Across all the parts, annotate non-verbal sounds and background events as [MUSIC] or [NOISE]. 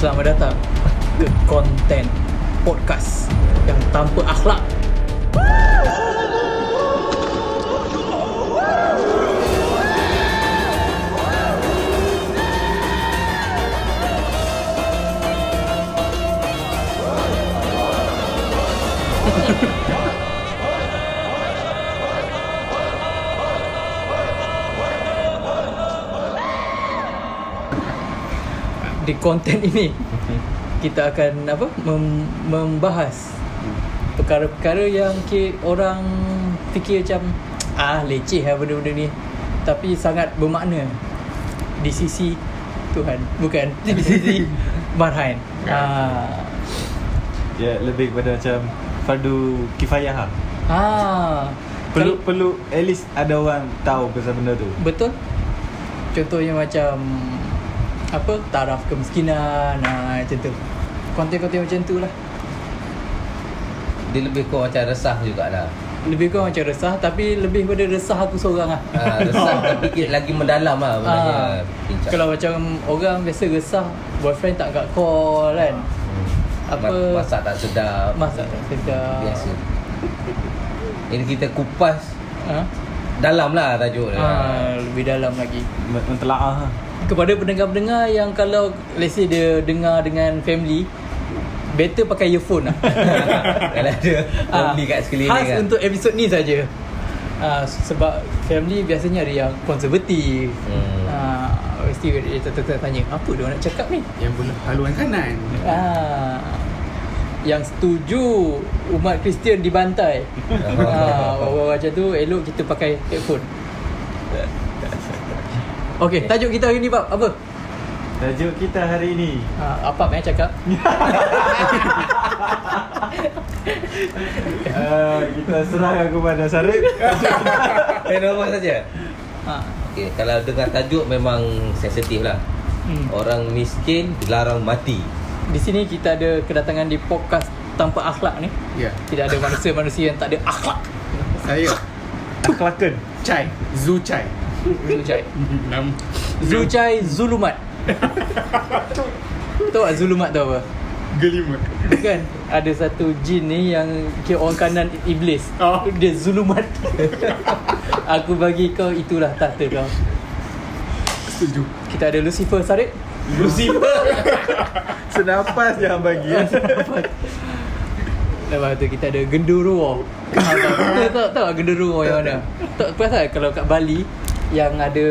Selamat datang ke konten podcast yang tanpa akhlak. Di konten [LAUGHS] ini kita akan apa mem- membahas perkara-perkara yang orang fikir macam ah leceh lah benda-benda ni. Tapi sangat bermakna di sisi Tuhan bukan [LAUGHS] di sisi Marhain. Ah. Ya lebih kepada macam fardu kifayah lah. ah. Perlu perlu at least ada orang tahu pasal benda tu. betul. Contohnya macam apa? Taraf kemiskinan ah macam tu. Konten-konten macam tu lah. Dia lebih kurang macam resah jugalah. Lebih kurang macam resah tapi lebih pada resah aku seorang lah. Ha, Resah [LAUGHS] tapi lagi mendalam lah sebenarnya. Ah, bincang. Kalau macam orang biasa resah Boyfriend tak kat call kan. Hmm. apa- Ma- Masak tak sedap. Masak tak sedap. Biasa. Ini kita kupas ha? Dalam lah tajuk dia. Ha, Lebih dalam lagi. Men- Mentelaah lah. Kepada pendengar-pendengar yang kalau Let's say dia dengar dengan family Better pakai earphone lah [LAUGHS] Kalau ada Ah, Family kat sekeliling Khas kan untuk episod ni saja. Ah, sebab family biasanya ada yang konservatif. Hmm. Ah, mesti dia tanya apa dia nak cakap ni? Yang boleh haluan kanan Ah, yang setuju umat Kristian dibantai. [LAUGHS] ah, macam tu elok kita pakai headphone. Okey, tajuk kita hari ni bab apa? Tajuk kita hari ini Ah, apa [LAUGHS] eh cakap? uh, Kita serahkan kepada Sarip Eh nama saja Ah. okay, Kalau dengar tajuk memang sensitif lah Hmm. Orang miskin dilarang mati Di sini kita ada kedatangan di podcast tanpa akhlak ni. Ya Tidak ada manusia-manusia yang tak ada akhlak. Saya Akhlakan Chai Zu Chai Zucai. Nam Zucai Zulumat. [LAUGHS] Tahu tak Zulumat tu apa? Gelimut Bukan Ada satu jin ni yang Kira orang kanan iblis Oh. Dia Zulumat [LAUGHS] Aku bagi kau itulah tahta kau Setuju Kita ada Lucifer Sarip Lucifer [LAUGHS] Senapas jangan bagi ya. Lepas tu kita ada Genderuwo Ah, tahu, tak Genderuwo yang mana? Tak perasan kalau kat Bali Yang ada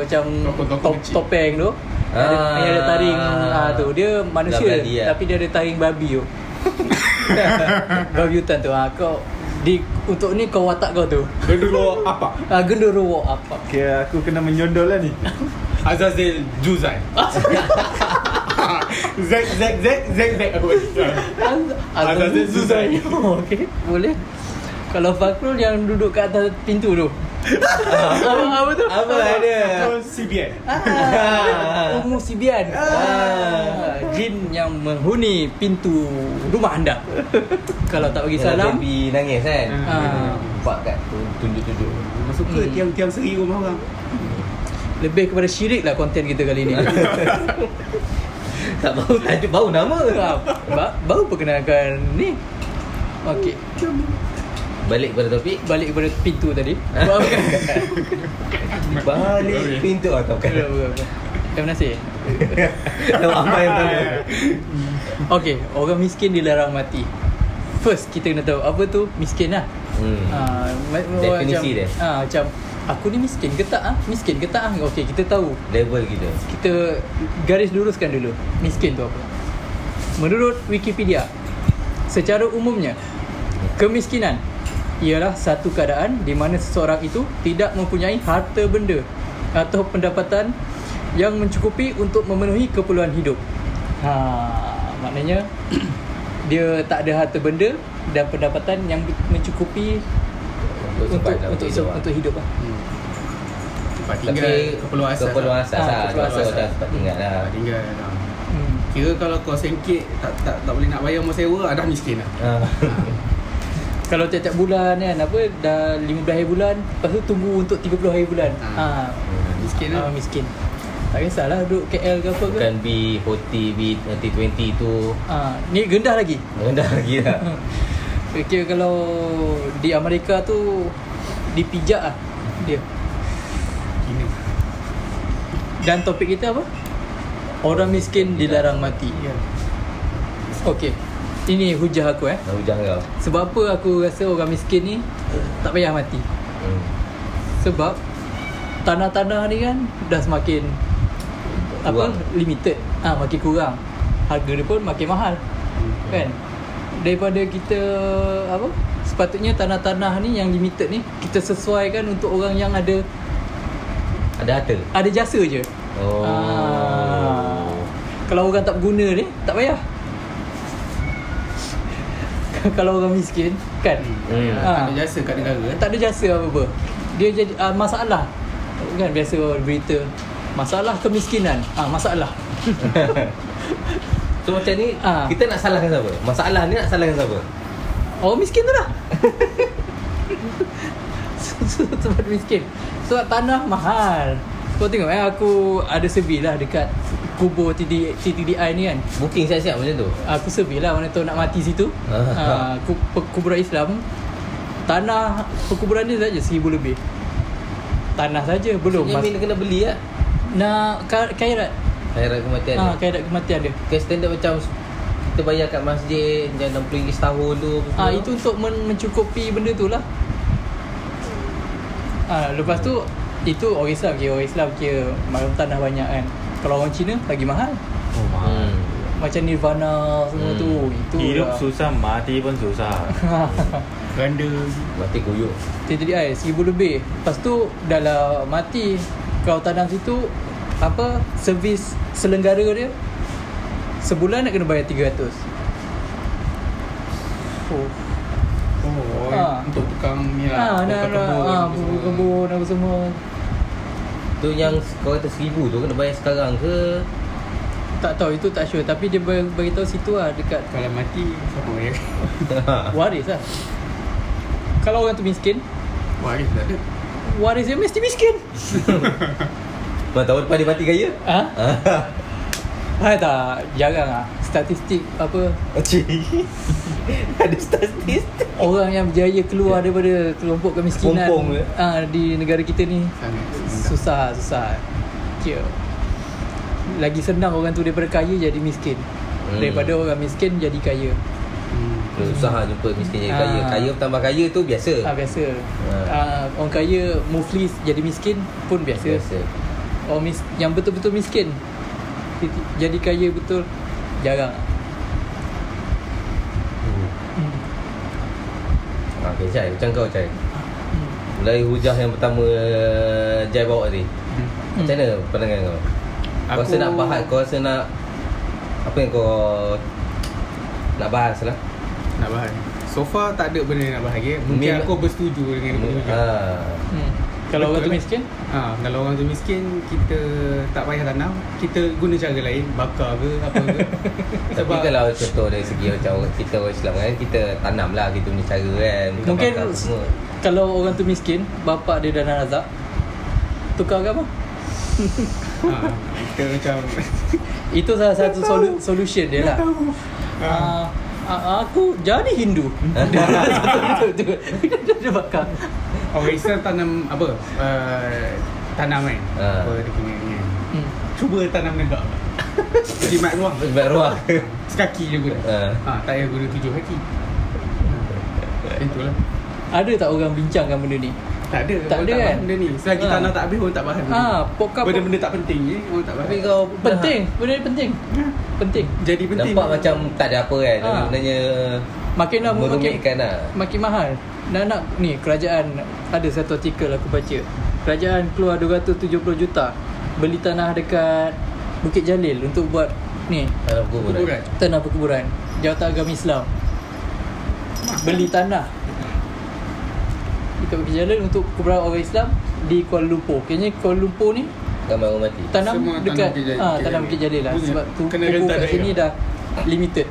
macam Tokoh-tokoh top, kecil. topeng tu. Ada, Ah. Yang ada taring ah, tu. Dia manusia Bali, ya. Tapi dia ada taring babi tu. [LAUGHS] Babi hutan tu. Ah, Kau di untuk ni kau watak kau tu. Kedua apa? ah, Genderuwo apa. Kira aku kena menyondol lah ni. Azazel Juzai. Z Z Z Z Z aku Azazel Zuzai [LAUGHS] Okay. Boleh Kalau Fakrul yang duduk kat atas pintu tu. Apa, apa tu? Apa ada? CBN Ah, Umu Sibian ah. Jin yang menghuni pintu rumah anda. Kalau tak bagi salam. Baby nangis kan? Ah. Nampak kat tu- tunjuk-tunjuk. Masuk ke Hmm. tiang-tiang seri rumah orang? Lebih kepada syirik lah konten kita kali ni. [LAUGHS] Tak bau tajuk bau nama. Ah, ba- Baru perkenalkan ni. Okay Balik pada topik? Balik kepada pintu tadi. [LAUGHS] Balik pintu. Atau kan bukan, bukan. Terima kasih. [LAUGHS] Nama apa yang tanya. [LAUGHS] Okay Orang miskin dilarang mati. First kita kena tahu Apa tu miskin lah. Hmm. Ah, ma- Definisi macam, dia. ah, Macam Aku ni miskin ke tak ah? Miskin ke tak ah? Okay kita tahu. Level kita. Kita garis luruskan dulu. Miskin tu apa? Menurut Wikipedia Secara umumnya Kemiskinan Ialah satu keadaan Di mana seseorang itu Tidak mempunyai harta benda Atau pendapatan Yang mencukupi untuk memenuhi keperluan hidup ha, Maknanya [CLEARS THROAT] Dia tak ada harta benda Dan pendapatan yang mencukupi Untuk untuk, hidup lah. untuk hidup lah. Tempat Tapi tinggal Keperluan asas Keperluan lah. asas Ah, lah keperluan Kalau asas lah. tinggal lah Tempat tinggal lah. Hmm. Kira kalau kau sengkit tak, tak tak boleh nak bayar rumah sewa Dah miskin lah Ah. Kalau tiap-tiap bulan kan apa dah 15 hari bulan lepas tu tunggu untuk 30 hari bulan. Ha. Ha. Miskin Ah, lah miskin. Tak kisahlah duduk KL ke apa ke. Bukan B40, B20 tu Ah, ni rendah lagi. Rendah lagi lah [LAUGHS] Kira kalau di Amerika tu dipijak lah dia. Kini. Dan topik kita apa? Orang miskin dilarang mati. Ya. Okey. Ini hujah aku eh. Hujah kau Sebab apa aku rasa orang miskin ni tak payah mati? hmm. Sebab tanah-tanah ni kan dah semakin Kurang. apa limited. Ah ha, makin kurang. Harga dia pun makin mahal. Kan? Daripada kita apa? Sepatutnya tanah-tanah ni yang limited ni kita sesuaikan untuk orang yang ada Ada harta ada jasa je. Oh Ah. Kalau orang tak berguna ni tak payah. [LAUGHS] Kalau orang miskin kan Hmm. Ah. Tak ada jasa kat negara eh. tak ada jasa apa-apa. Dia jadi uh, masalah. Kan biasa berita masalah kemiskinan. Ah masalah. [LAUGHS] So macam ni Ah. Kita nak salahkan siapa? Masalah ni nak salahkan siapa? Orang miskin tu lah. [LAUGHS] Sebab miskin. Sebab tanah mahal. Kau tengok eh aku ada sebi lah dekat kubur TD, TTDI ni kan. Booking siap-siap macam tu Aku sebi lah mana tahu nak mati situ. Ah. Ah, ku- perkuburan Islam tanah perkuburan dia saja seribu lebih. Tanah saja belum. Maksudnya Mas, Min kena beli lah nak ka- kairat. Akhirat kematian Ah, ha, kairat kematian dia. Ke standard macam Kita bayar kat masjid Yang RM60 setahun tu Ah semua. itu untuk men- mencukupi benda tu lah. Ah lepas tu itu orang Islam kira orang Islam kira malam tanah banyak kan. Kalau orang Cina lagi mahal. Oh, hmm. Macam Nirvana semua Hmm. tu. Itu Hidup lah. susah, mati pun susah. [LAUGHS] Ganda. Mati kuyuk TTDI seribu lebih. Lepas tu dah lah mati kau tanam situ apa servis selenggara dia sebulan nak kena bayar 300. Oh. Oh, Ah. untuk tukang ni Ah, lah. nak tukang nak kebun apa semua. kebun apa semua. Tu yang kau kata seribu tu Kena bayar sekarang ke Tak tahu itu tak sure tapi dia bagi, bagi tahu situ lah dekat Kalau mati, siapa bayar? [LAUGHS] waris lah. Kalau orang tu miskin, Waris tak ada. waris dia mesti miskin. [LAUGHS] Mana tahun depan dia mati kaya Ha? [LAUGHS] Ha tak, jarang ah. Statistik apa Cik [LAUGHS] Ada statistik orang yang berjaya keluar daripada kelompok kemiskinan Pompong ke? ah di negara kita ni Sangat. susah susah. Kira. Lagi senang orang tu daripada kaya jadi miskin. Hmm. Daripada orang miskin jadi kaya. Hmm. Susah lah jumpa miskin jadi Ah. kaya Kaya bertambah kaya tu biasa Ah biasa. Ah. Ah orang kaya muflis jadi miskin pun biasa. Biasa Orang mis yang betul-betul miskin jadi kaya betul jarang. hmm. Hmm. Okay Jai Macam kau Jai Hmm. Dari hujah yang pertama Jai bawa tadi Hmm. Macam mana pandangan kau? Kau rasa Aku- nak bahas Kau rasa nak Apa yang kau Nak bahas lah Nak bahas. So far tak ada benda nak bahagia. Mungkin Mim- aku bersetuju dengan dia punya. ha. Hmm. Kalau orang tu miskin, Ha, kalau orang tu miskin, kita tak payah tanam. Kita guna cara lain, bakar ke apa ke. [LAUGHS] Tapi kalau contoh dari segi macam kita orang Islam kan Kita tanam lah kita punya cara kan Bukan mungkin semua kalau orang tu miskin, bapak dia dah azab. Tukar agama. [LAUGHS] ha, kita macam [LAUGHS] Itu salah satu solu- solution dia lah. Uh, uh, aku jadi Hindu. Dia bakar. Orang Islam tanam apa? Uh, tanam kan. Ha. Apa dia punya ni. Hmm. Cuba tanam negak. Jimat [LAUGHS] ruang. Sebab ruang [LAUGHS] Sekaki je guna. Ha. Ha, tak payah guna tujuh kaki. Itulah. Ada tak orang bincangkan benda ni? Tak ada. Tak ada tak kan? faham Benda ni. Selagi Ha. tanah tak habis orang tak faham. benda Ah, ni. pokap Benda-benda tak penting je orang tak Tapi faham. kau penting. Benda ni penting. Penting. Jadi penting. Nampak macam tak ada apa kan Ha. Sebenarnya Makin lama makin lah makin mahal. Dan nak ni kerajaan ada satu artikel aku baca. Kerajaan keluar 270 juta beli tanah dekat Bukit Jalil untuk buat ni Tanah kuburan Kuburan. tanah perkuburan Jawatan Agama Islam. Beli tanah dekat Bukit Jalil untuk kuburan orang Islam di Kuala Lumpur. Kayaknya Kuala Lumpur ni Gambar orang mati tanam Semua dekat ah tanah Jalil. Bukit Jalil lah Punya- sebab tu kena kubur kat sini dah limited.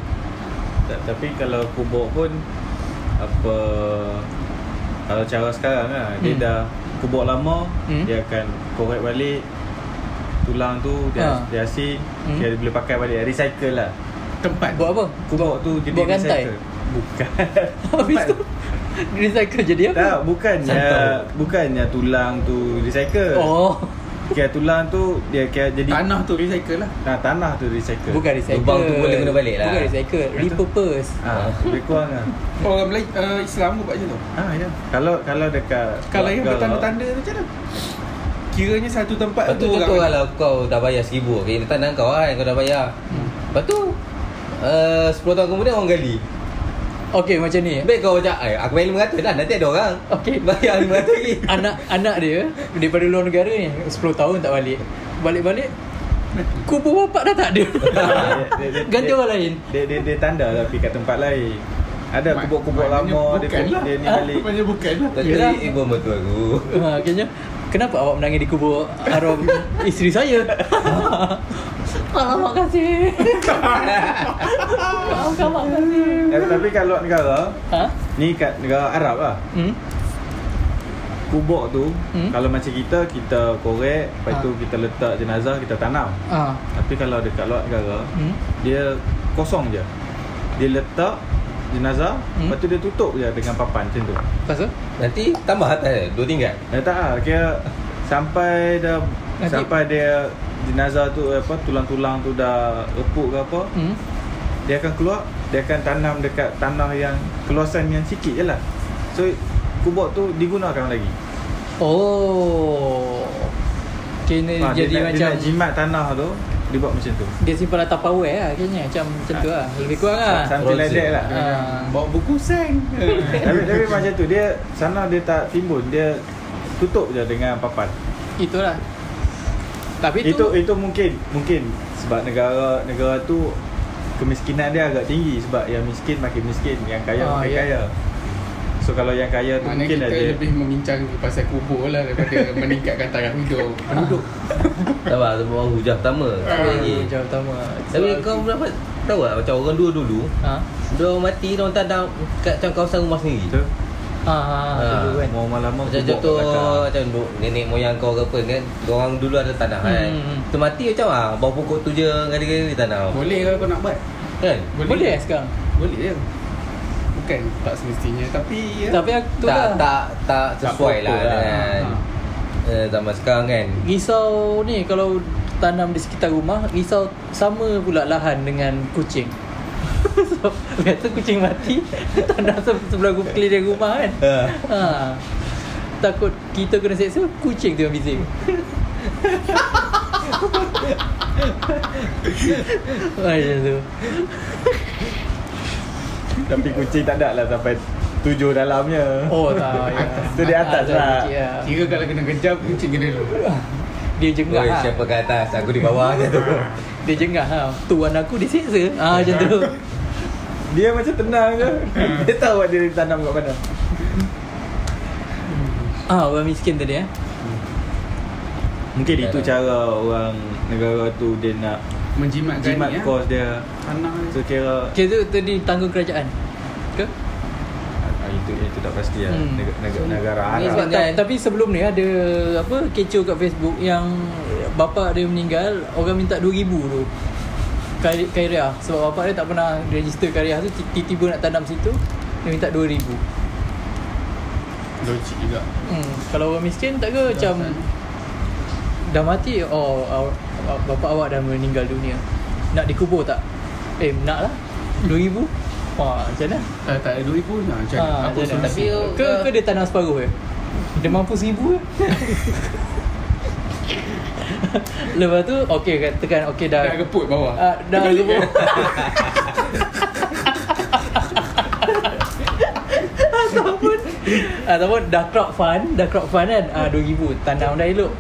Ta- Tapi kalau kubur pun apa kalau cara sekarang lah dia Hmm. dah kubur lama Hmm. dia akan korek balik tulang tu dia, Ha. dia asin Hmm. Dia boleh pakai balik Recycle lah Tempat. Buat apa? Kubok tu jadi buat recycle Bukan [LAUGHS] Habis tu [LAUGHS] Recycle jadi apa? Tak bukannya Santau. Bukannya tulang tu recycle Oh Kira tulang tu Dia kira jadi Tanah tu recycle lah. Nah, tanah tu recycle Bukan recycle Lubang tu boleh guna balik lah. Bukan recycle Repurpose Ah, lebih kurang lah. Orang Melayu uh, Islam buat macam tu. Ah ya. Kalau kalau dekat Kalau yang bertanda-tanda tu macam mana? Kiranya satu tempat Lepas tu contoh kalau kau dah bayar RM1,000 Okay, tanah kau kan kau dah bayar Lepas tu uh, 10 tahun kemudian orang gali Okay macam ni Baik kau macam "Ay, Aku bayar RM500 lah Nanti ada orang Okey. Bayar RM500 lagi [LAUGHS] Anak anak dia Daripada luar negara ni 10 tahun tak balik Balik-balik Kubur bapak dah tak ada [LAUGHS] Dia- dia- Ganti dia- orang lain Dia dia, dia tanda tapi kat tempat lain. Ada kubur-kubur lama dia bukan lah. dia ni balik. [LAUGHS] Maknanya bukan lah. Tapi Yelah. ibu mertua aku ha, Akhirnya Kenapa awak menangis di kubur arwah isteri saya? Alamak kasih. Alamak [LAUGHS] kasih. Eh, tapi kalau negara Ha? ni kat negara Arab lah. Hmm? Kubur tu Hmm. kalau macam kita kita korek, lepas Ah. tu kita letak jenazah kita tanam. Ha. Tapi kalau dekat luar negara Hmm? dia kosong je. Dia letak jenazah, Hmm. lepas tu dia tutup je dengan papan macam tu. Pasal? Nanti tambah atas Dua tingkat Eh tak lah, kira sampai dah Nanti- sampai dia jenazah tu apa tulang-tulang tu dah repuk ke apa, Hmm? dia akan keluar, dia akan tanam dekat tanah yang keluasan yang sikit je lah. So kubur tu digunakan lagi. Oh. Kena Ha, jadi dia, nak- dia macam nak jimat tanah tu, dia buat macam tu. dia simpan lah Tupperware lah kayaknya macam macam tu lah. Lebih kurang lah. Something like that lah. Ha. Bawa buku seng. [LAUGHS] tapi, tapi macam tu dia sana dia tak timbun, dia tutup je dengan papan. Itulah. Tapi itu tu itu mungkin mungkin sebab negara negara tu kemiskinan dia agak tinggi sebab yang miskin makin miskin, yang kaya Ah, makin ya. kaya. So kalau yang kaya tu Mana mungkin kita ada lebih membincang pasal kubur lah daripada [LAUGHS] meningkatkan taraf hidup penduduk. [LAUGHS] Sabar tu baru hujah pertama Tak ada lagi Jawab pertama. Tapi kau dapat Tahu tak macam orang dua dulu Ha? Dia orang mati Dia orang tanam Kat macam kawasan rumah sendiri tu Ha, ha, ha, dulu kan. mau malam mau Macam contoh Macam nenek moyang kau ke apa kan Orang dulu ada tanah kan Hmm, hmm. Tu mati macam ah Bawah pokok tu je Gada-gada ditanam Boleh kalau kau nak buat. Kan Boleh eh sekarang? Boleh je. Bukan tak semestinya tapi ya. Tapi aku tu tak, lah. tak tak Tak sesuai lah proper lah. dengan Ha. eh, zaman sekarang kan. Risau ni kalau tanam di sekitar rumah Risau sama pula lahan dengan kucing [LAUGHS] so, Biasa kucing mati [LAUGHS] Tanam se- sebelah gu- keliling rumah kan Ha. ha. Takut kita kena seksa Kucing tu yang bising [LAUGHS] Macam tu Tapi kucing tak ada lah sampai tujuh dalamnya. Oh tak ya. Tu di atas lah. lah. Kira kalau kena kejam kucing kena dulu. Dia jengah Oi, lah. siapa ke atas? Aku di bawah je tu. Dia jengah ha. Tuan aku diseksa ha, Macam tu Dia macam tenang je. dia tahu dia tanam kat mana. Ah, orang miskin tadi eh. Mungkin itu cara orang negara tu dia nak Menjimatkan jimat ya. kos dia. Tanah So kira Kira tu tadi tanggung kerajaan. Ke? ah, itu itu tak pasti lah. Hmm. Negara, negara, negara Ni Arab. sebab kan- Tapi sebelum ni ada apa kecoh kat Facebook yang bapa dia meninggal, orang minta 2000 tu. Karya Sebab bapak dia tak pernah register karya tu Tiba-tiba nak tanam situ Dia minta 2000 Logik juga. hmm. Kalau orang miskin tak ke macam Dah mati Oh bapak awak dah meninggal dunia Nak dikubur tak? Eh nak lah 2000 Wah macam mana? Tak tak ada 2000 nah, macam Ah, mana? Apa macam mana? solusi? Tapi- ke, ke dia tanam separuh je? Dia mampu seribu ke? [LAUGHS] [LAUGHS] Lepas tu okey katakan okey dah dah geput bawah. Ah, dah geput. [LAUGHS] ataupun ataupun dah crowd fund, dah crowd fund kan. Ah 2000 tanam dah elok.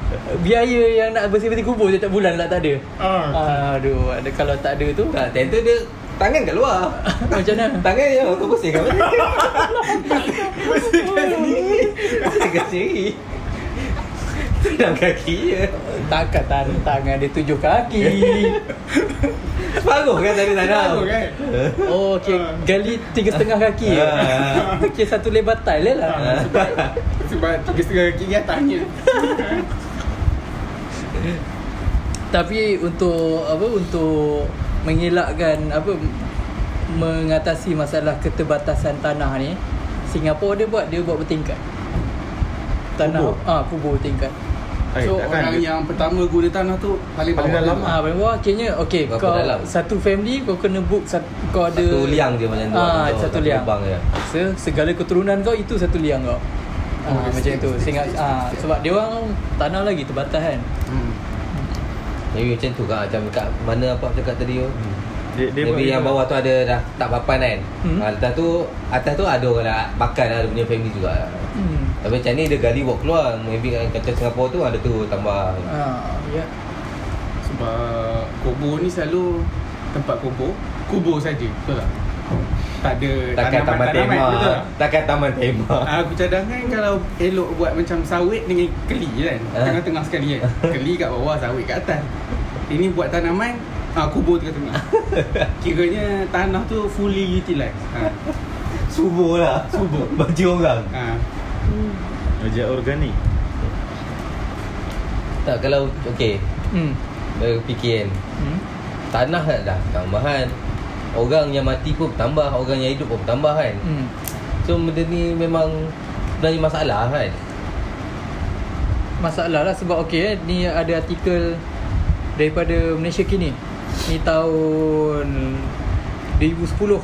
Biaya yang nak bersih-bersih kubur setiap bulan lah tak ada. Ah. Aduh, ada kalau tak ada tu Tak, tentu dia tangan kat luar. [LAUGHS] macam mana? Tangan je kau bersih kat mana? Bersihkan sendiri. Bersihkan sendiri. Tangan kaki je. Takkan tangan, tangan dia tujuh kaki. [LAUGHS] Separuh kan tadi tanam. Tahu kan? [LAUGHS] Oh, okey. Gali tiga setengah kaki. Ah. [LAUGHS] Okey, satu lebar tile lah. Ah. Sebab tiga setengah kaki ni atasnya. Tapi untuk apa untuk mengelakkan apa mengatasi masalah keterbatasan tanah ni Singapura dia buat dia buat bertingkat. Tanah Kubur? ah kubur bertingkat. Eh, So takkan orang dia- yang pertama guna tanah tu paling Paling dalam. Ah paling bawah akhirnya okey kau dalam? satu family kau kena book satu, kau ada Satu liang je macam tu Ah Atau satu liang. lubang je Se, segala keturunan kau itu satu liang kau. Ah, Oh, macam tu. Sehingga ah sebab dia orang tanah lagi terbatas kan. Hmm. Maybe macam tu kan Macam kat mana apa cakap tadi tu Dia, dia Maybe buat- yang bawah tu ada dah tak papan kan Hmm. hmm. Atas tu Atas tu ada orang nak makan lah Dia punya family juga Hmm. Tapi macam ni dia gali buat keluar Maybe kat kata Singapura tu ada tu tambah Ah ya. Sebab kubur ni selalu tempat kubur, kubur saja, betul tak? Tak ada Takkan taman tanaman-tanaman, tema betul tak? Takkan taman tema Ah, Aku cadangkan kalau elok buat macam sawit dengan keli kan Ah. Tengah-tengah sekali kan [LAUGHS] Keli kat bawah, sawit kat atas Ini buat tanaman, ah, kubur tengah-tengah [LAUGHS] Kiranya tanah tu fully utilised ha. Subur lah Subur. Baju orang Ha. Kerja organik Tak kalau Okay Hmm. Berfikir kan Hmm. Tanah dah dah tambahan Orang yang mati pun bertambah Orang yang hidup pun bertambah kan Hmm. So benda ni memang Sebenarnya masalah kan Masalah lah sebab okey eh, ni ada artikel daripada Malaysia kini. Ni tahun 2010.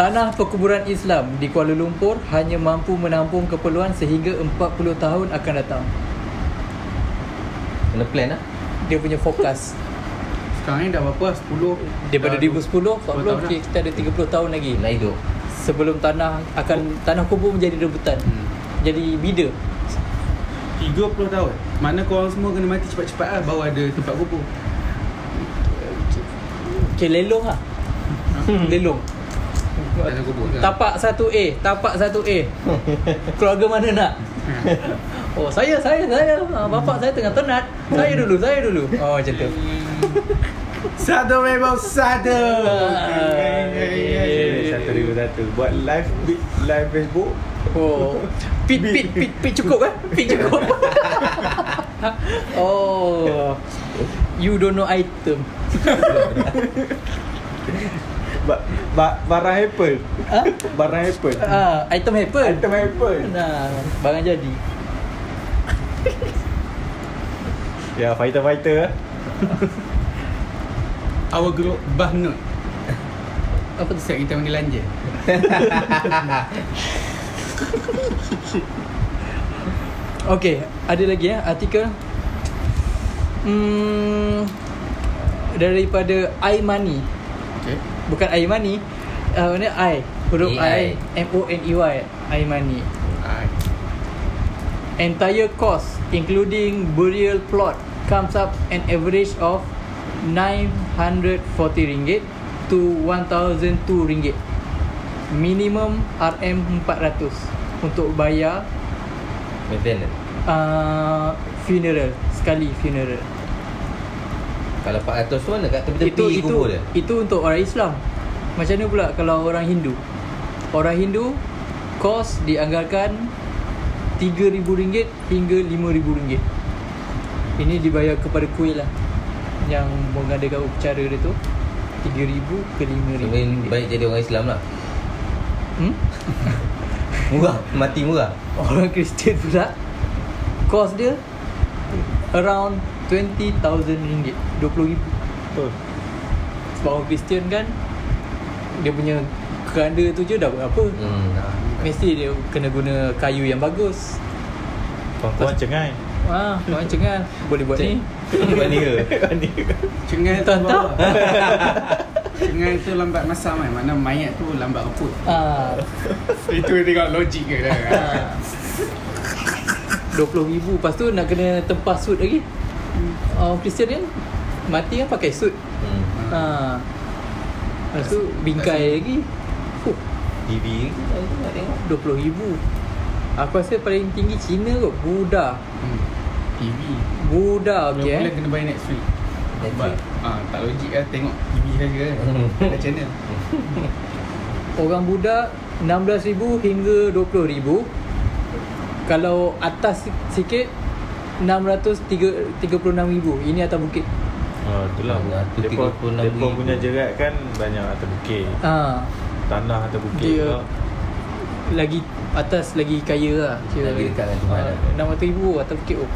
Tanah perkuburan Islam di Kuala Lumpur hanya mampu menampung keperluan sehingga 40 tahun akan datang. Kena plan lah Dia punya fokus. Sekarang ni dah berapa? 10 Daripada dah 2010, 10 tahun 40 okay, kita ada 30 tahun lagi. Nak hidup Sebelum tanah akan tanah kubur menjadi rebutan. Hmm. Jadi bida. 30 tahun Mana korang semua kena mati cepat-cepat lah Baru ada tempat kubur Okay, lelong lah. lelong. Kan? Tapak 1A, tapak 1A. [LAUGHS] Keluarga mana nak? [LAUGHS] Oh, saya, saya, saya. Ah, bapak saya tengah tenat. Saya dulu, saya dulu. Oh, macam tu. [LAUGHS] Satu memang satu Ah, Satu ribu satu Buat live Live Facebook Oh. Pit, pit, pit, pit cukup kan? Pit cukup. oh. You don't know item. Ba- ba- Barang Apple Ha? Barang Apple Ah, item happen. Item Apple Nah, barang jadi. Ya fighter-fighter lah [LAUGHS] Our group Bahnut Apa tu? Siap kita panggil lanja [LAUGHS] Okay, ada lagi ya artikel. Hmm, daripada iMoney. Bukan iMoney. Uh, mana I? Huruf I. AI. M O N E Y. iMoney. Hai. Entire cost including burial plot comes up an average of 940 ringgit to 1002 ringgit. Minimum RM 400 untuk bayar Maintenance uh, funeral sekali funeral. Kalau 400 tu mana kat tepi-tepi itu itu kubur dia itu untuk orang Islam. Macam mana pula kalau orang Hindu? Orang Hindu kos dianggarkan RM3,000 hingga RM5,000. Ini dibayar kepada kuil lah yang mengadakan upacara dia tu RM3,000 ke RM5,000. Sebenarnya baik jadi orang Islam lah Hmm? [LAUGHS] Murah Mati murah Orang Kristian pula kos dia around RM20,000 RM20,000 Betul. Sebab orang Kristian kan Dia punya keranda tu je dah berapa hmm. Mesti dia kena guna kayu yang bagus. Kawan-kawan cengai. Wah, ha, macam kan Boleh buat ni? Buat ni ke? Cengai tu bawah. Cengai tu lambat masam kan Mana mayat tu lambat reput Ah, Itu tengok logik ke dah. Kan? ha. RM20,000 Lepas tu nak kena tempah suit lagi Orang Kristian kan Mati kan pakai suit? Hmm. ha. Lepas tu bingkai lagi. Fuh, TV tengok RM20,000 Aku rasa paling tinggi Cina kot Buddha. Hmm. TV Buddha Mula okay mula eh? kena bayar Netflix. Netflix. ah, Tak logik lah tengok TV saja kan Ada channel Orang Buddha 16,000 hingga 20,000 Kalau atas si- sikit 636,000 Ini atas bukit Oh, itulah. Ah, tu Depa 36,000. depa punya jerat kan banyak atas bukit. ha, Tanah atas bukit Dia pula. Lagi atas lagi kaya lah kira Lagi dekat dengan lah. Ah, 600,000 atas bukit oh.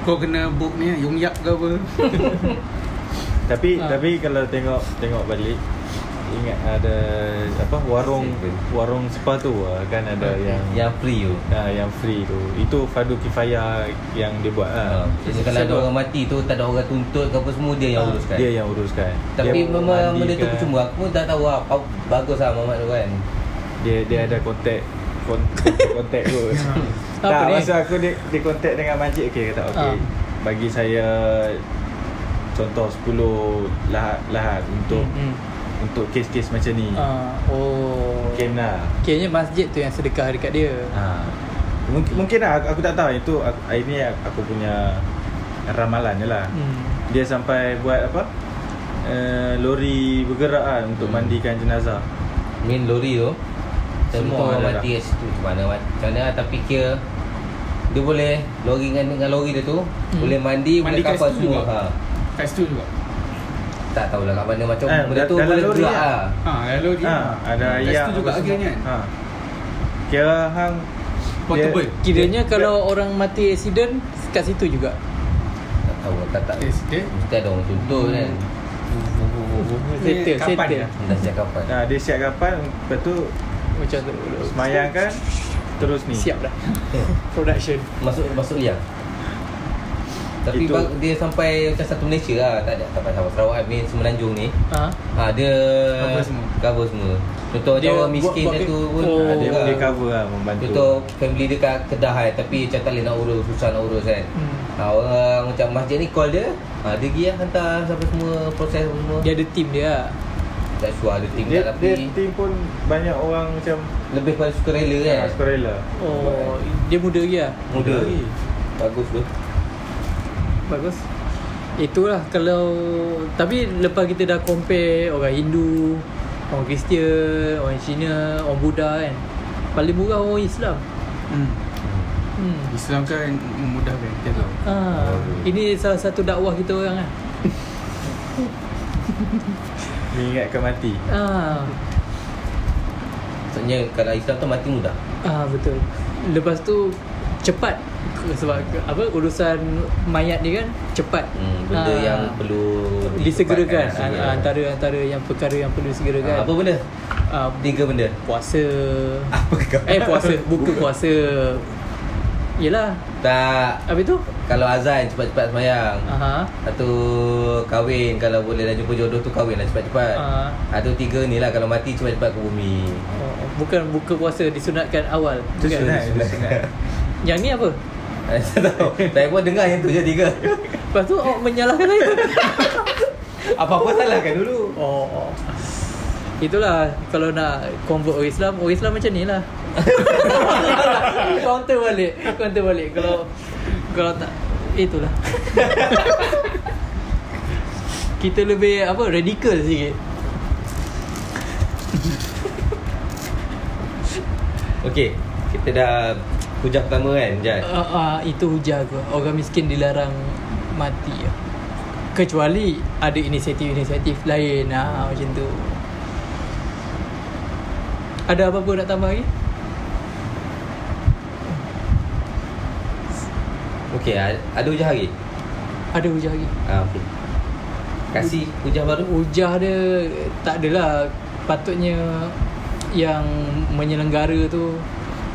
Kau kena book ni Yung Yap ke apa [LAUGHS] Tapi Ah. tapi kalau tengok tengok balik ingat ada apa warung Seven. warung spa tu ah, kan ada yang Yang free tu ah, yang free tu. Itu fardu kifayah yang dia buat ha. ah. Jadi kalau ada orang mati tu Tak ada orang tuntut ke apa semua Dia yang Ah, uruskan Dia yang uruskan. Tapi dia memang benda tu percuma Aku pun tak tahu lah Apa- Bagus lah Muhammad tu kan Dia dia ada kontak kontak kontak tu. Apa tak ni? masa aku dia, dia kontak dengan masjid okey kata okey. Ah. Bagi saya contoh 10 lahat lahat untuk hmm. Untuk kes-kes macam ni. Ah, oh Mungkin lah. Kiranya masjid tu yang sedekah dekat dia Ha. Mungkin, mungkin lah aku, aku tak tahu itu aku, ini aku punya ramalan je lah. hmm. Dia sampai buat apa? Uh, lori bergerak kan untuk Hmm. mandikan jenazah. Main lori tu Semua orang ada mati kat situ Macam mana Macam mana Tapi kira Dia boleh Lori dengan, dengan lori dia tu Hmm. Boleh mandi Mandi Boleh kat kapal situ semua juga? ha. Kat situ juga Tak tahulah kat mana Macam Eh, benda da- tu dalam boleh gerak lah. Ha lalu dia Ha, ada Kat ayam situ juga akhirnya semua. Ha. Kira hang Portable. Kiranya dia- kalau orang mati accident Kat situ juga? Tak tahu lah tak, tak Yes, dia Mesti ada orang tuntut Hmm. kan Settle kapan Settle dia? Dah siap kapan. Ha, dia siap kapan Lepas tu Macam tu. Semayang kan Terus ni. Siap dah. [LAUGHS] Production. Masuk masuk liang tapi Itu- bag, dia sampai macam satu Malaysia lah. Tak ada sampai sampai Sarawak Main Semenanjung ni. Ha? ha, Dia Cover semua. Cover semua. Contoh Dia orang buat- miskin buat- dia tu pun Oh. ada dia, lah. dia cover lah Membantu. Contoh family dia kat Kedah kan Tapi macam tak boleh nak urus Susah nak urus kan. Hmm. ha, Orang macam masjid ni call dia. Ha, Dia pergi lah hantar Sampai semua proses semua. Dia ada team dia lah. Tak sure ada tim dia, tak dia tapi tim pun banyak orang macam Lebih pada sukarela kan? sukarela. Oh Dia muda lagi lah? Muda lagi. Bagus tu Bagus Itulah kalau Tapi lepas kita dah compare Orang Hindu Orang Kristian Orang Cina Orang Buddha kan Paling murah orang Islam hmm. hmm. Islam kan memudahkan Kita tahu Ah, ini salah satu dakwah kita orang lah. [LAUGHS] Mengingatkan mati Ah, Maksudnya kalau Islam tu mati mudah ah betul. Lepas tu cepat [LAUGHS] sebab apa urusan mayat ni kan cepat. hmm, Benda Ah, yang perlu disegerakan Ah, antara antara yang perkara yang perlu ha, disegerakan. Apa benda? Ah, Tiga benda puasa. Apa kau? Eh puasa, [LAUGHS] buka puasa. Yelah, Tak apa itu? Kalau azan cepat-cepat semayang Aha. Atau kahwin Kalau boleh dah jumpa jodoh tu kahwin lah cepat-cepat Ah. Atau tiga ni lah Kalau mati cepat-cepat ke bumi Oh, bukan buka puasa disunatkan awal. Itu Bukan. sunat itu sunat Yang ni apa? Saya tahu Saya pun dengar yang tu je tiga Lepas tu awak menyalahkan saya. Apa-apa salahkan dulu Oh, oh. Itulah kalau nak convert orang Islam, orang Islam macam ni lah. [LAUGHS] counter balik, counter balik. Kalau kalau tak itulah. Kita lebih apa radikal sikit. Okey Kita dah Hujah pertama kan Jad Uh, uh, itu hujah aku. Orang miskin dilarang mati. Kecuali ada inisiatif-inisiatif lain ah macam tu. Ada apa-apa nak tambah lagi? Okey a- Ada hujah lagi Ada hujah lagi. ha, okay. Kasih hujah baru Hujah dia tak adalah patutnya yang menyelenggara tu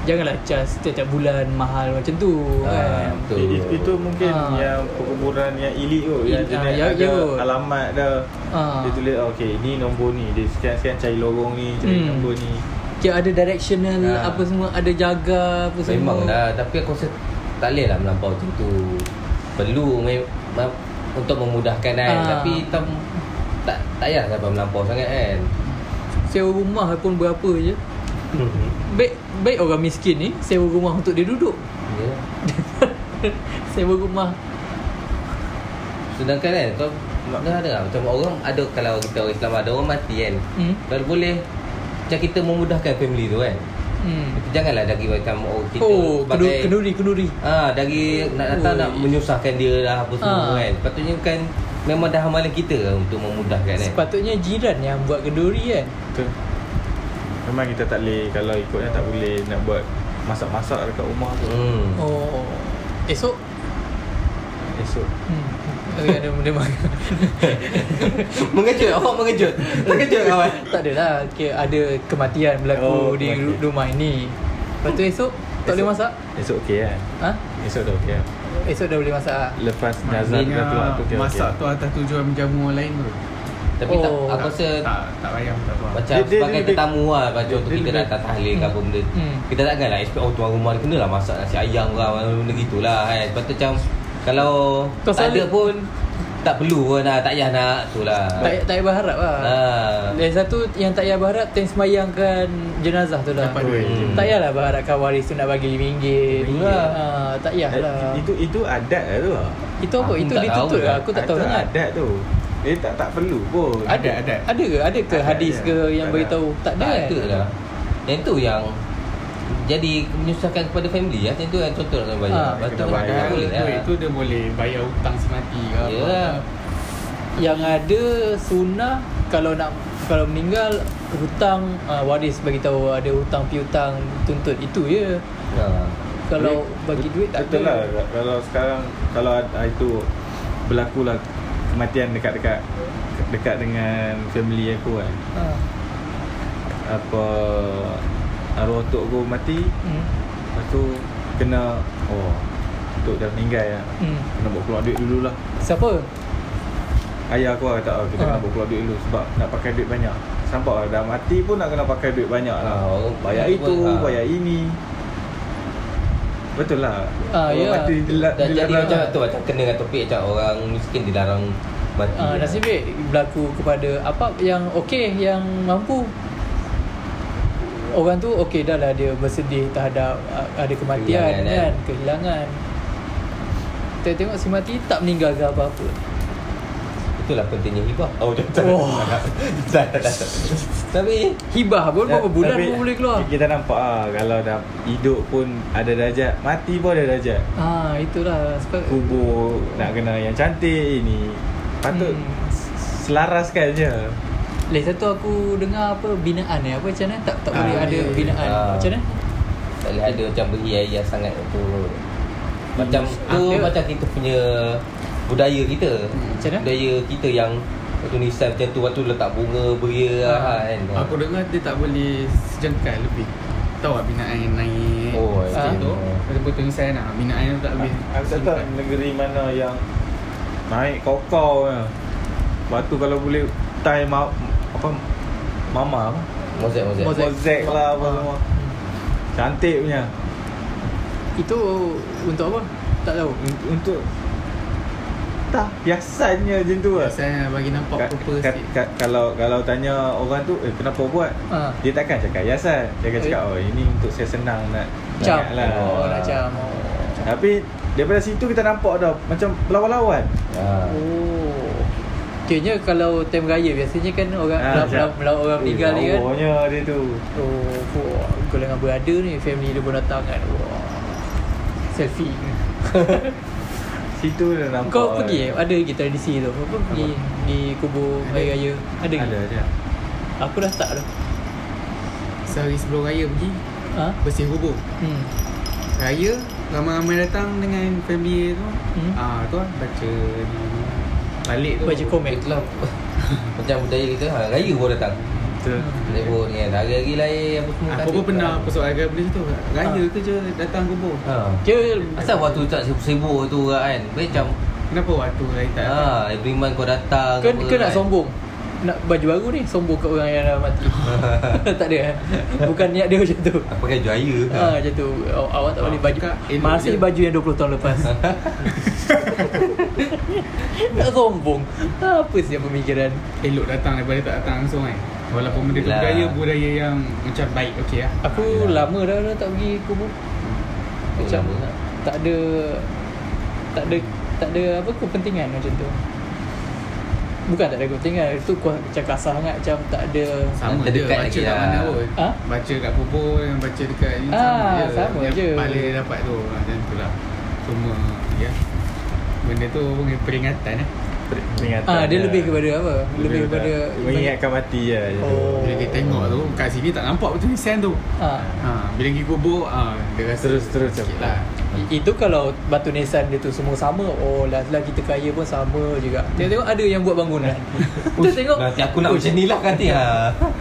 janganlah cas setiap bulan mahal macam tu Ah, kan. betul. Itu, itu mungkin Ah. yang perkuburan yang elit tu Yang Il- jenis ya- ada ya alamat dah Ah. Dia tulis oh, okay ni nombor ni Dia sekian-sekian cari lorong ni Cari Hmm. nombor ni Kira ada directional Ah. apa semua ada jaga apa semua. Memang dah Tapi aku rasa Tak boleh lah melampau macam tu Perlu me- me- Untuk memudahkan kan Ah. Tapi tam, tak, tak payah sampai melampau sangat kan Sewa rumah pun berapa je. [LAUGHS] Baik baik orang miskin ni sewa rumah untuk dia duduk. Ya [LAUGHS] sewa rumah Sedangkan kan Kau Dah ada Macam orang ada Kalau kita orang Islam ada orang mati kan hmm? Kalau boleh Macam kita memudahkan family tu kan Hmm. Janganlah dari macam oh kita Oh, sebagai kenduri, kenduri. Ah, dari nak datang Oi. nak menyusahkan dia lah apa semua Ah. kan. Patutnya kan memang dah amalan kita lah untuk memudahkan kan. Sepatutnya jiran yang buat kenduri kan. Betul. Memang kita tak boleh kalau ikutnya tak boleh nak buat masak-masak dekat rumah tu. Hmm. Oh. Esok Esok. hmm. Okay, ada benda makan. [LAUGHS] mengejut, awak mengejut. Terkejut kawan. tak adalah. Okay, ada kematian berlaku Oh, di kematian. rumah ini. Lepas tu esok tak boleh masak? Esok okey kan? Ha? Esok dah okey kan? Esok dah boleh masak ah. Lepas nazar dah keluar tu. Masak atas tujuan menjamu orang lain tu Tapi tak Oh. aku rasa Tak, tak payah tak apa macam Dia- dia sebagai lebih- tetamu lah Macam dia- contoh dia kita datang tahlil ke apa benda Hmm. Kita takkan lah expect Oh tuan rumah ni kena lah masak nasi ayam ke apa benda gitulah kan Lepas tu macam Kalau Kau tak ada pun Tak perlu pun lah Tak payah nak tu lah Tak, tak payah berharap lah. Ah. Dan satu yang tak payah berharap Time semayangkan jenazah tu lah Dapat duit Hmm. Tak payahlah berharapkan waris tu nak bagi RM5 Itulah. ha, Tak payahlah Eh, Itu itu adat lah tu. Itu apa? Aku Itu tak dituntut tahu lah lah. Aku tak tahu Itu sangat Adat tu. Eh tak tak perlu pun. Ada, ada. Ada ke? Ada ke Ada, hadis ada. ke yang Tak beritahu? Tak ada Tak kan? ada lah Yang tu yang Jadi menyusahkan kepada family lah Yang tu yang contoh nak bayar Ah, Lepas tu kena tak bayar. boleh lah Duit tu dia boleh bayar hutang semati ke apa Yalah. Yang ada sunnah Kalau nak kalau meninggal hutang uh, waris bagi tahu ada hutang piutang tuntut itu je. ha. Kalau Betul- bagi duit tak Betul ada. lah Kalau sekarang Kalau itu Berlaku lah Kematian dekat-dekat Dekat dengan Family aku kan Ha. Apa Arwah tok aku mati Hmm. Lepas tu Kena Oh Tok dah meninggal lah Hmm. Kena bawa keluar duit dulu lah Siapa? Ayah aku lah kata oh, Kita Ha. kena bawa keluar duit dulu Sebab nak pakai duit banyak Sampai Dah mati pun nak kena pakai duit banyak lah Ah, orang Bayar itu ah. Bayar ini Betul lah. Ah, Orang ya. mati dila- Dan jadi macam tu Macam kena dengan topik macam Orang miskin dilarang mati. Uh, nasib baik berlaku kepada apa yang okey yang mampu. Orang tu okey dah lah dia bersedih terhadap uh, ada kematian Kehilangan, kan kan? kehilangan. Kita tengok si mati tak meninggalkan apa-apa Itulah pentingnya hibah Oh [LAUGHS] tak tak Wah. Tak tak tak. Tapi hibah pun berapa bulan Tapi pun boleh keluar Kita nampak lah Kalau dah hidup pun ada darjat Mati pun ada darjat ah itulah sebab Kubur Nak kena yang cantik ini Patut Hmm. Selaraskan je Leh satu aku dengar apa binaan ni apa macam mana tak tak Ah, boleh ada ya, ya. binaan Ah. macam mana Tak boleh ada macam berhias sangat tu Macam Hmm. tu Ada. macam kita punya Budaya kita. Macam mana? Budaya kita yang Waktu nisan macam tu Waktu letak bunga beria Ah. kan. Aku dengar dia tak boleh sejengkal lebih. Tahu tak binaan yang naik? Oh, sikit ah. tu. Betul-betul nisan lah Binaan tu tak boleh Aku tak tahu negeri mana yang Naik. Kokau ya. Lepas tu kalau boleh Tie ma- apa Mama apa? Mozek mozek. Mozek. Mozek lah apa Ah. semua. Cantik punya. Itu untuk apa? Tak tahu. Un- Untuk Tak Biasanya macam tu lah Biasanya bagi nampak Ka- purpose ka- sikit ka- kalau kalau tanya orang tu eh kenapa buat ah dia takkan cakap hiasan dia akan Eh. cakap oh ini untuk saya senang nak cam lah oh nak cam oh. tapi daripada situ kita nampak dah macam lawan-lawan ha. Oh. Kayaknya kalau time raya biasanya kan orang Ah, ah, melawat orang meninggal ni kan. Lawannya dia tu Oh, wah, kalau dengan berada ni family dia pun datang kan. Wah. Selfie. [LAUGHS] situ dah nampak Kau pergi eh? Ada lagi tradisi tu. Apa pergi di kubur Ada. hari raya? Ada lagi? ada ada Aku dah tak dah. Sehari sebelum raya pergi Ha? Bersih kubur Hmm. Raya Ramai-ramai datang dengan family tu Hmm. Ah tu lah Baca Balik tu Baca komen. Itulah [LAUGHS] Macam budaya kita ha, Raya pun datang betul pun ni kan Hari-hari lain apa semua Aku tak pun pernah persoalan benda tu Raya Ah. ke je datang kubur ha. Kira Asal waktu tak sibuk-sibuk tu kan Baik macam Kenapa waktu raya tak ha, Every month kau datang Ke, apa ke nak kan. sombong? Nak baju baru ni sombong kat orang yang dah mati. [LAUGHS] [LAUGHS] tak ada eh? Bukan niat dia macam tu. Apa kan raya Ha, macam tu. Aw- Awak tak Ah, boleh baju. Masih je. baju yang 20 tahun lepas. [LAUGHS] tak sombong. Apa sih pemikiran? Elok datang daripada tak datang langsung kan Walaupun benda tu budaya Budaya yang macam baik okey lah Aku Ah, lama dah, dah tak pergi kubur. Macam lama tak? tak ada tak ada tak ada apa kepentingan macam tu. Bukan tak ada kepentingan Itu kuah macam kasar sangat Macam tak ada Sama je baca lagi kat lah. mana pun Ha? Baca kat kubur dengan baca dekat ni Ah, sama je sama Yang je. paling dapat tu ha, Macam tu lah Cuma ya Benda tu peringatan eh Peringatan Ah, dia je. lebih kepada apa? Lebih kepada Mengingatkan mati lah je tu. Oh. Bila kita tengok tu Kat sini tak nampak betul nisan tu. Ah, ha, Bila pergi kubur ha, Dia rasa Terus-terus sikit macam- lah itu kalau batu nisan dia tu semua sama Oh last lah kita kaya pun sama juga. Tengok-tengok ada yang buat bangunan. [LAUGHS] Kita tengok. Nanti aku nak macam ni lah kata ha.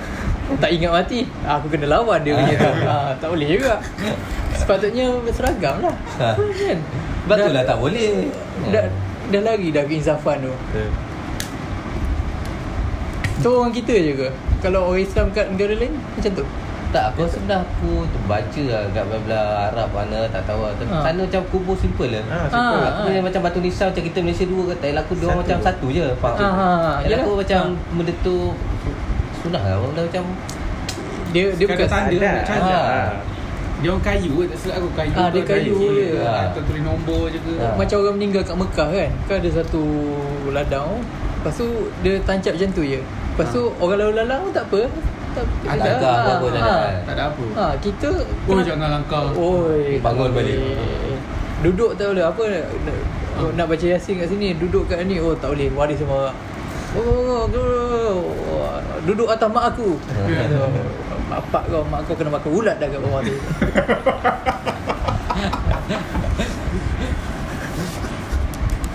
[LAUGHS] Tak ingat mati. Aku kena lawan dia punya tu. Ha, Tak boleh juga. Sepatutnya seragam lah. Ha. kan? Betul lah tak boleh. Dah, dah lari dah keinsafan tu Betul. Tu orang kita je ke? Kalau orang Islam kat negara lain Macam tu? Tak, aku rasa dah aku terbaca lah kat belah Arab mana tak tahu lah. Tapi Ha. sana macam kubur simple lah. Ah, Ah. simple. Aku punya macam batu nisan macam kita Malaysia dua kata Yalah aku dia orang Satu. macam satu je faham. Ah, ha, Yalah yalah. aku macam Ah. benda tu sunah lah benda macam Dia dia bukan tanda cadar Ah. Dia orang kayu ke tak silap aku kayu Ah, ke dia kayu je. je. Atau tulis nombor je ke. Ah. Macam orang meninggal kat Mekah kan Kan ada satu ladang. Lepas tu dia tancap macam tu je. Lepas tu orang lalu lalang pun tak apa. Tak, tak ada apa-apa tak ada. Tak ada apa. Ha, Kita Oh jangan langkah. Oi, Bangun tak balik. Duduk tak boleh. Apa nak, nak, nak baca yasin kat sini? Duduk kat ni. Oh tak boleh. Waris sama Oh, oh, oh, oh, duduk atas mak aku. [LAUGHS] Bapak kau, mak kau kena makan ulat dah kat bawah tu. [LAUGHS]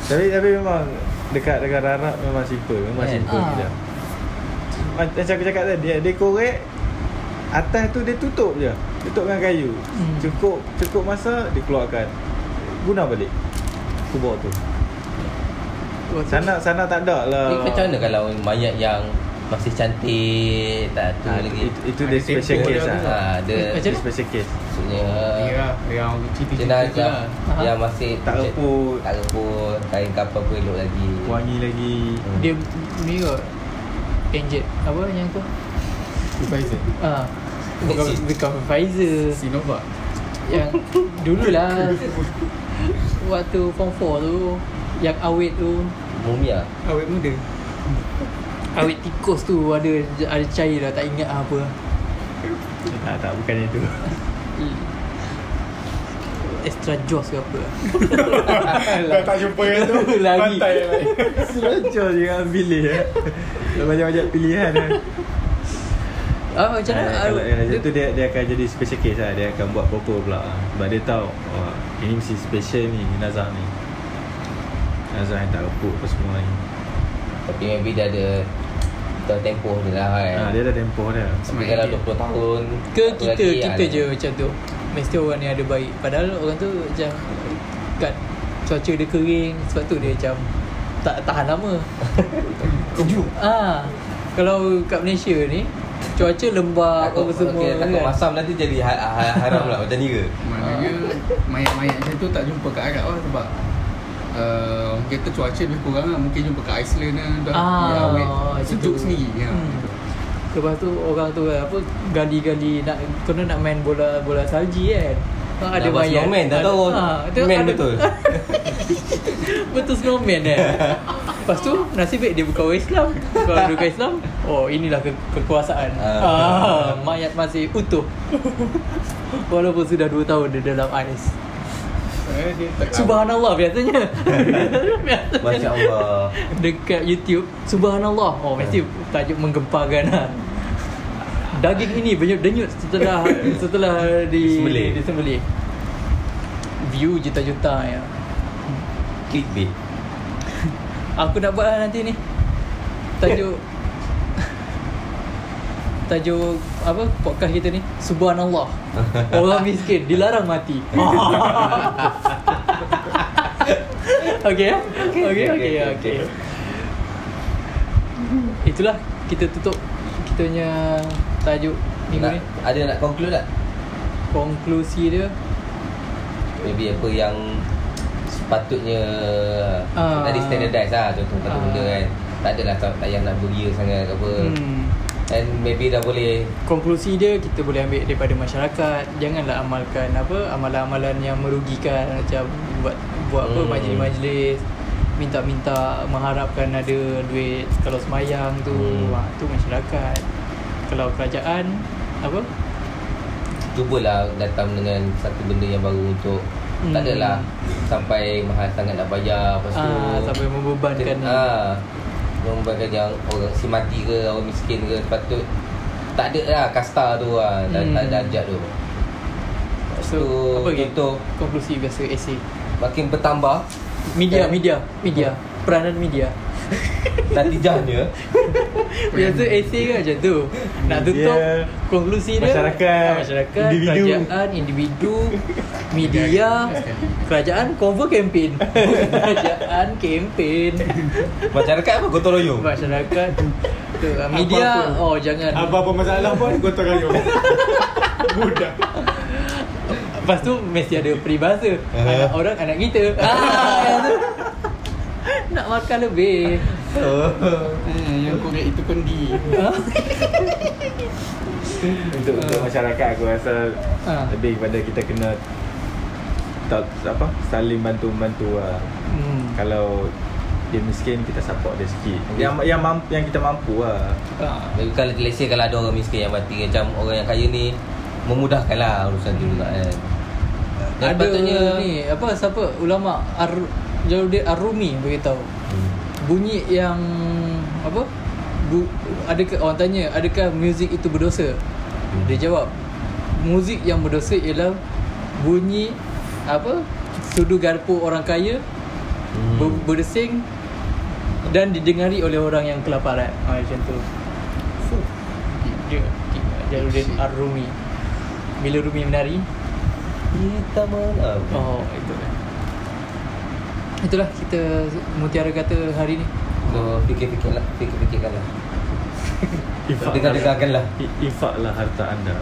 Tapi tapi memang dekat negara Arab memang simple, memang Kan? simple Ah. je. Macam aku cakap tadi, dia, dia korek atas tu dia tutup je. Tutup dengan kayu. Hmm. Cukup cukup masa dikeluarkan. Guna balik. Kubur tu. Sana sana tak ada lah. Ni macam mana kalau mayat yang masih cantik tak tu Ah, lagi. itu, itu Ada dia special case dia lah. Ha, dia Macam Dia special case. maksudnya Ya lah Yang jenazah lah Aha. yang masih Tak reput. tak reput kain kapal pun elok lagi. Wangi lagi. Hmm. Dia ni kot Injet Apa yang tu Pfizer Ah, Bukan, bukan Pfizer Sinovac Yang Dululah Waktu form 4 tu Yang awet tu Mumia. Awet muda Awet tikus tu Ada ada cair lah Tak ingat apa Tak tak bukan itu. Extra Jaws ke apa [LAUGHS] Dah tak jumpa yang tu [LAUGHS] Lagi. Pantai lagi Selojor je kan pilih eh. Banyak-banyak pilihan kan. Ah macam mana Ah, kalau yang dia- macam tu dia dia akan jadi special case lah. Dia akan buat proper pula. Sebab dia tahu oh, ini mesti special ni jenazah ni. Jenazah yang tak reput apa semua ni. Tapi maybe dia ada Tahu tempoh dia lah kan. Ha, dia ada tempoh dia. Tapi kalau 20 tahun Ke kita lagi, kita ah, je macam tu Mesti orang ni ada baik Padahal orang tu macam Kat cuaca dia kering Sebab tu dia macam Tak tahan lama [LAUGHS] Keju Ah, Kalau kat Malaysia ni Cuaca lembab Takut, apa semua okay, takut kan. masam nanti jadi ha, ha, haram lah macam ni ke? Maknanya Mayat-mayat macam tu tak jumpa kat Arab lah Sebab uh, Orang kata cuaca lebih kurang lah Mungkin jumpa kat Iceland lah dah, Ah, dia awet itu. Sejuk sendiri ya. Hmm. Lepas tu orang tu apa gali-gali nak kena nak main bola bola salji kan. Ha, Nak buat snowman, tak tahu. tu Man betul. [LAUGHS] betul snowman eh. Lepas tu nasib baik dia bukan orang Islam. Kalau dia bukan Islam, oh inilah ke- kekuasaan. Ah. Ah, mayat masih utuh. [LAUGHS] Walaupun sudah 2 tahun dia dalam ais. Eh, dia tak Subhanallah biasanya. biasanya. [LAUGHS] Masya Allah Dekat YouTube Subhanallah Oh mesti tajuk menggemparkan lah Daging ini banyak denyut setelah setelah di Disembelih. disembelih. View juta-juta ya. Clickbait Aku nak buat lah nanti ni. Tajuk Tajuk apa podcast kita ni Subhanallah [LAUGHS] Orang miskin dilarang mati [LAUGHS] Okay ya Okay okay okay, okay, okay. Itulah kita tutup kita punya tajuk minggu nak, ni Ada nak conclude tak? Konklusi dia Maybe apa yang Sepatutnya Ah. Tadi standardize lah Contoh satu Ah. benda kan Tak adalah tak, tak payah nak beria sangat ke apa hmm. And maybe dah boleh Konklusi dia kita boleh ambil daripada masyarakat Janganlah amalkan apa Amalan-amalan yang merugikan Macam buat buat apa Hmm. majlis-majlis minta-minta mengharapkan ada duit kalau semayang tu Hmm. hmm. tu masyarakat kalau kerajaan apa Cubalah datang dengan satu benda yang baru untuk Hmm. Tak adalah Sampai mahal sangat nak bayar Lepas tu ah, sampai membebankan ah, Membebankan yang Orang si mati ke Orang miskin ke tu Tak ada lah Kasta tu lah hmm. Hmm. Tak ada darjat tu so tu apa Contoh konklusi biasa essay Makin bertambah media Eh. media media peranan media [LAUGHS] Natijahnya biasa essay kan macam tu nak tutup Media, konklusi dia masyarakat, masyarakat individu. kerajaan individu media kerajaan cover campaign [LAUGHS] kerajaan campaign Masyarakat apa? Gotong royong masyarakat tu, ah, media Apa-apa. oh jangan Apa-apa masalah pun gotong royong. [LAUGHS] Mudah. Lepas tu mesti ada peribahasa Uh-huh. Anak orang anak kita ah. [LAUGHS] Nak makan lebih [LAUGHS] Eh, yang korek itu kondi. [LAUGHS] Untuk, untuk masyarakat aku rasa Ah. Lebih kepada kita kena tak, apa saling bantu membantu lah. hmm. Kalau dia miskin kita support dia sikit. Yang yang mampu, yang kita mampu lah. ah. Tapi kalau let's say kalau ada orang miskin yang mati Macam orang yang kaya ni Memudahkan lah urusan tu juga kan Dan Ada sepatutnya ni Apa siapa Ulama Ar Jaludin Ar-Rumi beritahu. Bunyi yang Apa? Bu, adakah orang tanya adakah muzik itu berdosa? Dia jawab muzik yang berdosa ialah bunyi apa? Sudu garpu orang kaya Hmm. ber, berdesing dan didengari oleh orang yang kelaparan. Ha, macam tu. Fuh. dia Jaludin Ar-Rumi. Bila Rumi menari? Kita malam oh itu itulah kita mutiara kata hari ni. So fikir-fikir lah Fikir-fikirkan lah. [LAUGHS] Infak Dengar-dengarkan lah. I- Infaklah harta anda.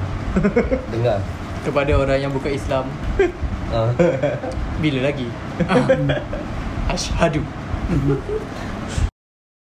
[LAUGHS] Dengar. Kepada orang yang bukan Islam. Ah. [LAUGHS] bila lagi? Asyhadu